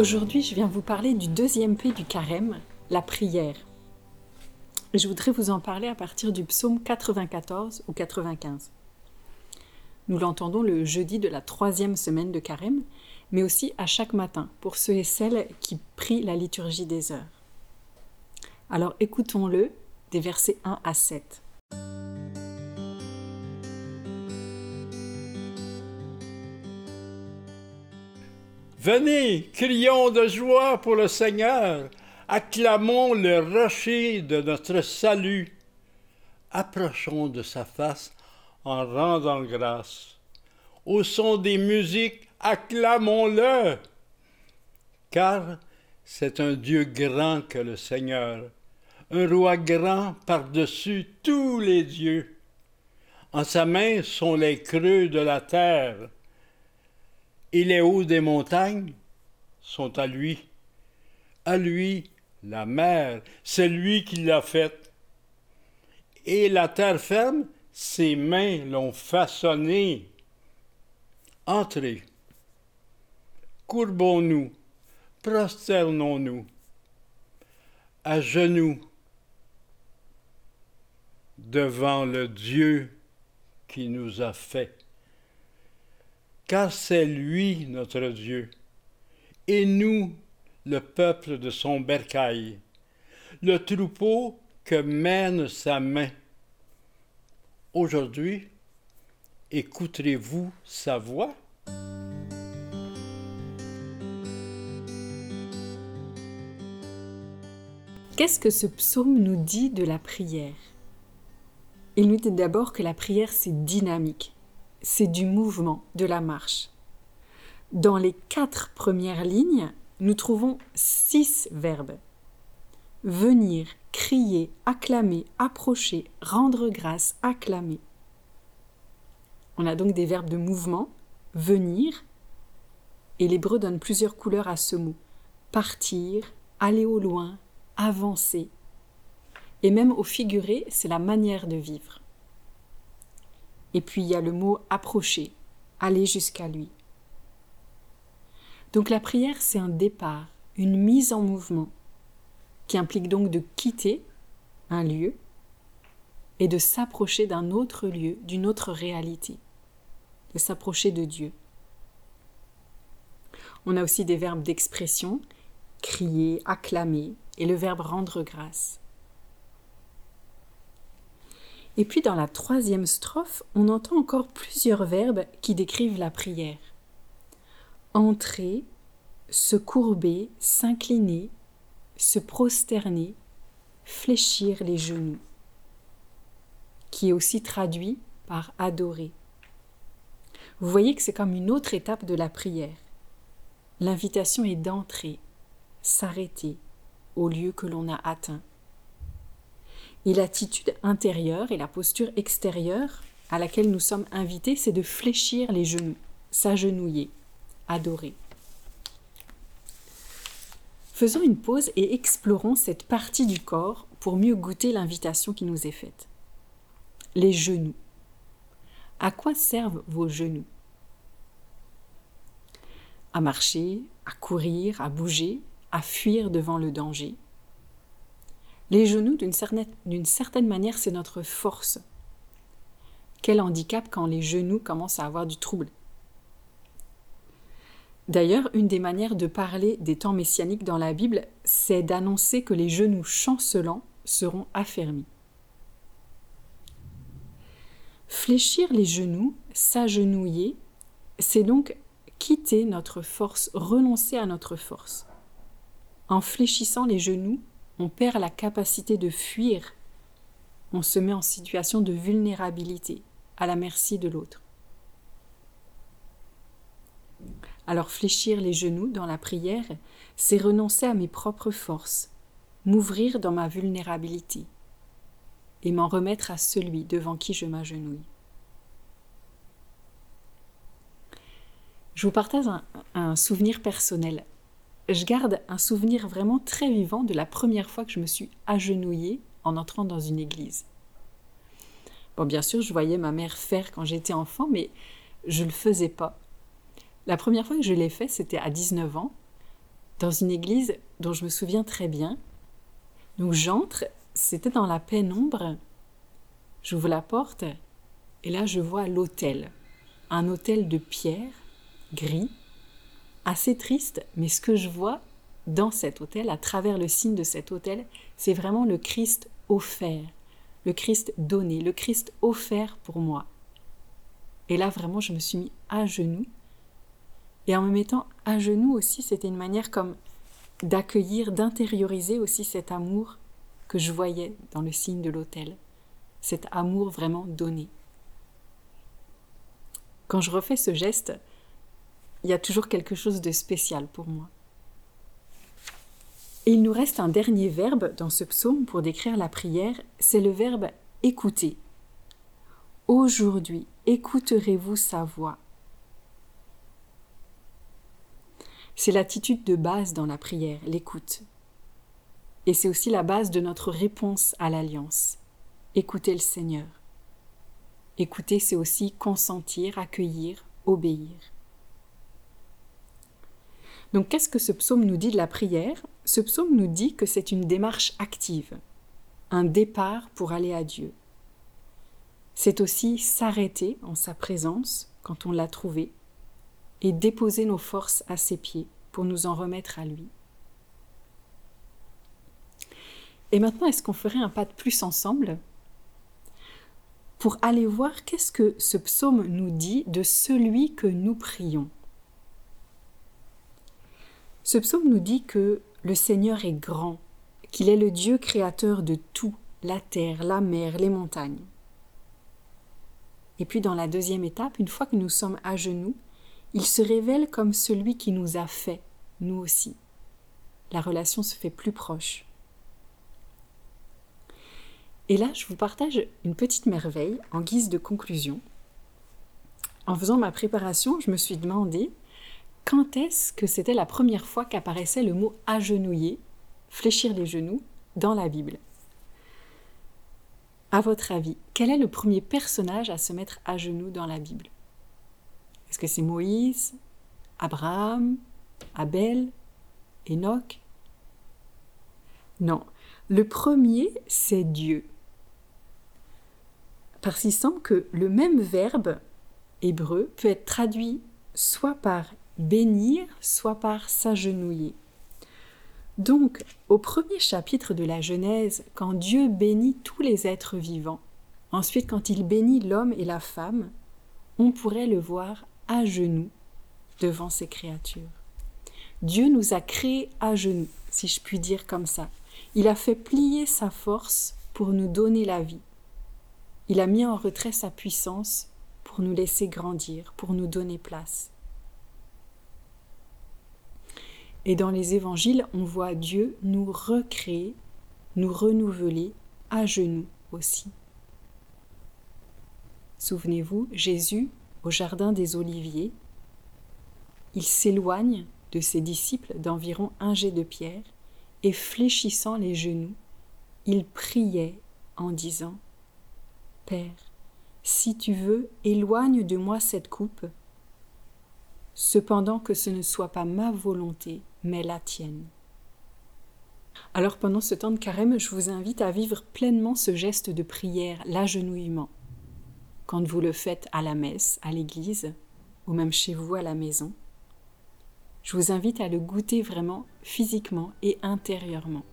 Aujourd'hui, je viens vous parler du deuxième P du carême, la prière. Je voudrais vous en parler à partir du psaume 94 ou 95. Nous l'entendons le jeudi de la troisième semaine de carême, mais aussi à chaque matin pour ceux et celles qui prient la liturgie des heures. Alors écoutons-le des versets 1 à 7. Venez, crions de joie pour le Seigneur, acclamons le rocher de notre salut. Approchons de sa face en rendant grâce. Au son des musiques, acclamons-le, car c'est un Dieu grand que le Seigneur, un roi grand par-dessus tous les dieux. En sa main sont les creux de la terre et les hauts des montagnes sont à lui. À lui, la mer, c'est lui qui l'a faite. Et la terre ferme, ses mains l'ont façonnée. Entrez, courbons-nous, prosternons-nous, à genoux, devant le Dieu qui nous a fait car c'est lui notre Dieu, et nous le peuple de son bercail, le troupeau que mène sa main. Aujourd'hui, écouterez-vous sa voix? Qu'est-ce que ce psaume nous dit de la prière? Il nous dit d'abord que la prière, c'est dynamique c'est du mouvement, de la marche. Dans les quatre premières lignes, nous trouvons six verbes. Venir, crier, acclamer, approcher, rendre grâce, acclamer. On a donc des verbes de mouvement, venir, et l'hébreu donne plusieurs couleurs à ce mot. Partir, aller au loin, avancer. Et même au figuré, c'est la manière de vivre. Et puis il y a le mot approcher, aller jusqu'à lui. Donc la prière, c'est un départ, une mise en mouvement, qui implique donc de quitter un lieu et de s'approcher d'un autre lieu, d'une autre réalité, de s'approcher de Dieu. On a aussi des verbes d'expression, crier, acclamer, et le verbe rendre grâce. Et puis dans la troisième strophe, on entend encore plusieurs verbes qui décrivent la prière. Entrer, se courber, s'incliner, se prosterner, fléchir les genoux, qui est aussi traduit par adorer. Vous voyez que c'est comme une autre étape de la prière. L'invitation est d'entrer, s'arrêter au lieu que l'on a atteint. Et l'attitude intérieure et la posture extérieure à laquelle nous sommes invités, c'est de fléchir les genoux, s'agenouiller, adorer. Faisons une pause et explorons cette partie du corps pour mieux goûter l'invitation qui nous est faite. Les genoux. À quoi servent vos genoux? À marcher, à courir, à bouger, à fuir devant le danger, les genoux, d'une certaine, manière, c'est notre force. Quel handicap quand les genoux commencent à avoir du trouble. D'ailleurs, une des manières de parler des temps messianiques dans la Bible, c'est d'annoncer que les genoux chancelants seront affermis. Fléchir les genoux, s'agenouiller, c'est donc quitter notre force, renoncer à notre force. En fléchissant les genoux, on perd la capacité de fuir, on se met en situation de vulnérabilité, à la merci de l'autre. Alors fléchir les genoux dans la prière, c'est renoncer à mes propres forces, m'ouvrir dans ma vulnérabilité et m'en remettre à celui devant qui je m'agenouille. Je vous partage un, un souvenir personnel je garde un souvenir vraiment très vivant de la première fois que je me suis agenouillée en entrant dans une église. Bon, bien sûr, je voyais ma mère faire quand j'étais enfant, mais je ne le faisais pas. La première fois que je l'ai fait, c'était à 19 ans. dans une église dont je me souviens très bien. Donc j'entre, c'était dans la pénombre. J'ouvre la porte et là je vois l'autel. Un autel de pierre, gris, assez triste, mais ce que je vois dans cet autel, à travers le signe de cet autel, c'est vraiment le Christ offert, le Christ donné, le Christ offert pour moi. Et là, vraiment, je me suis mis à genoux. Et en me mettant à genoux aussi, c'était une manière comme d'accueillir, d'intérioriser aussi cet amour que je voyais dans le signe de l'autel, cet amour vraiment donné. Quand je refais ce geste, il y a toujours quelque chose de spécial pour moi. Et il nous reste un dernier verbe dans ce psaume pour décrire la prière, c'est le verbe écouter. Aujourd'hui, écouterez-vous sa voix? C'est l'attitude de base dans la prière, l'écoute. Et c'est aussi la base de notre réponse à l'alliance. Écouter le Seigneur. Écouter, c'est aussi consentir, accueillir, obéir. Donc qu'est-ce que ce psaume nous dit de la prière? Ce psaume nous dit que c'est une démarche active, un départ pour aller à Dieu. C'est aussi s'arrêter en sa présence quand on l'a trouvé et déposer nos forces à ses pieds pour nous en remettre à lui. Et maintenant, est-ce qu'on ferait un pas de plus ensemble pour aller voir qu'est-ce que ce psaume nous dit de celui que nous prions? Ce psaume nous dit que le Seigneur est grand, qu'il est le Dieu créateur de tout, la terre, la mer, les montagnes. Et puis dans la deuxième étape, une fois que nous sommes à genoux, il se révèle comme celui qui nous a fait, nous aussi. La relation se fait plus proche. Et là, je vous partage une petite merveille en guise de conclusion. En faisant ma préparation, je me suis demandé quand est-ce que c'était la première fois qu'apparaissait le mot agenouiller, fléchir les genoux, dans la Bible? À votre avis, quel est le premier personnage à se mettre à genoux dans la Bible? Est-ce que c'est Moïse, Abraham, Abel, Enoch Non, le premier, c'est Dieu. Parce qu'il semble que le même verbe hébreu peut être traduit soit par bénir, soit par s'agenouiller. Donc, au premier chapitre de la Genèse, quand Dieu bénit tous les êtres vivants, ensuite quand il bénit l'homme et la femme, on pourrait le voir à genoux devant ses créatures. Dieu nous a créés à genoux, si je puis dire comme ça. Il a fait plier sa force pour nous donner la vie. Il a mis en retrait sa puissance pour nous laisser grandir, pour nous donner place. Et dans les évangiles, on voit Dieu nous recréer, nous renouveler à genoux aussi. Souvenez-vous, Jésus, au Jardin des Oliviers, il s'éloigne de ses disciples d'environ un jet de pierre et fléchissant les genoux, il priait en disant Père, si tu veux, éloigne de moi cette coupe, cependant que ce ne soit pas ma volonté, mais la tienne. Alors pendant ce temps de carême, je vous invite à vivre pleinement ce geste de prière, l'agenouillement. Quand vous le faites à la messe, à l'église, ou même chez vous à la maison, je vous invite à le goûter vraiment physiquement et intérieurement.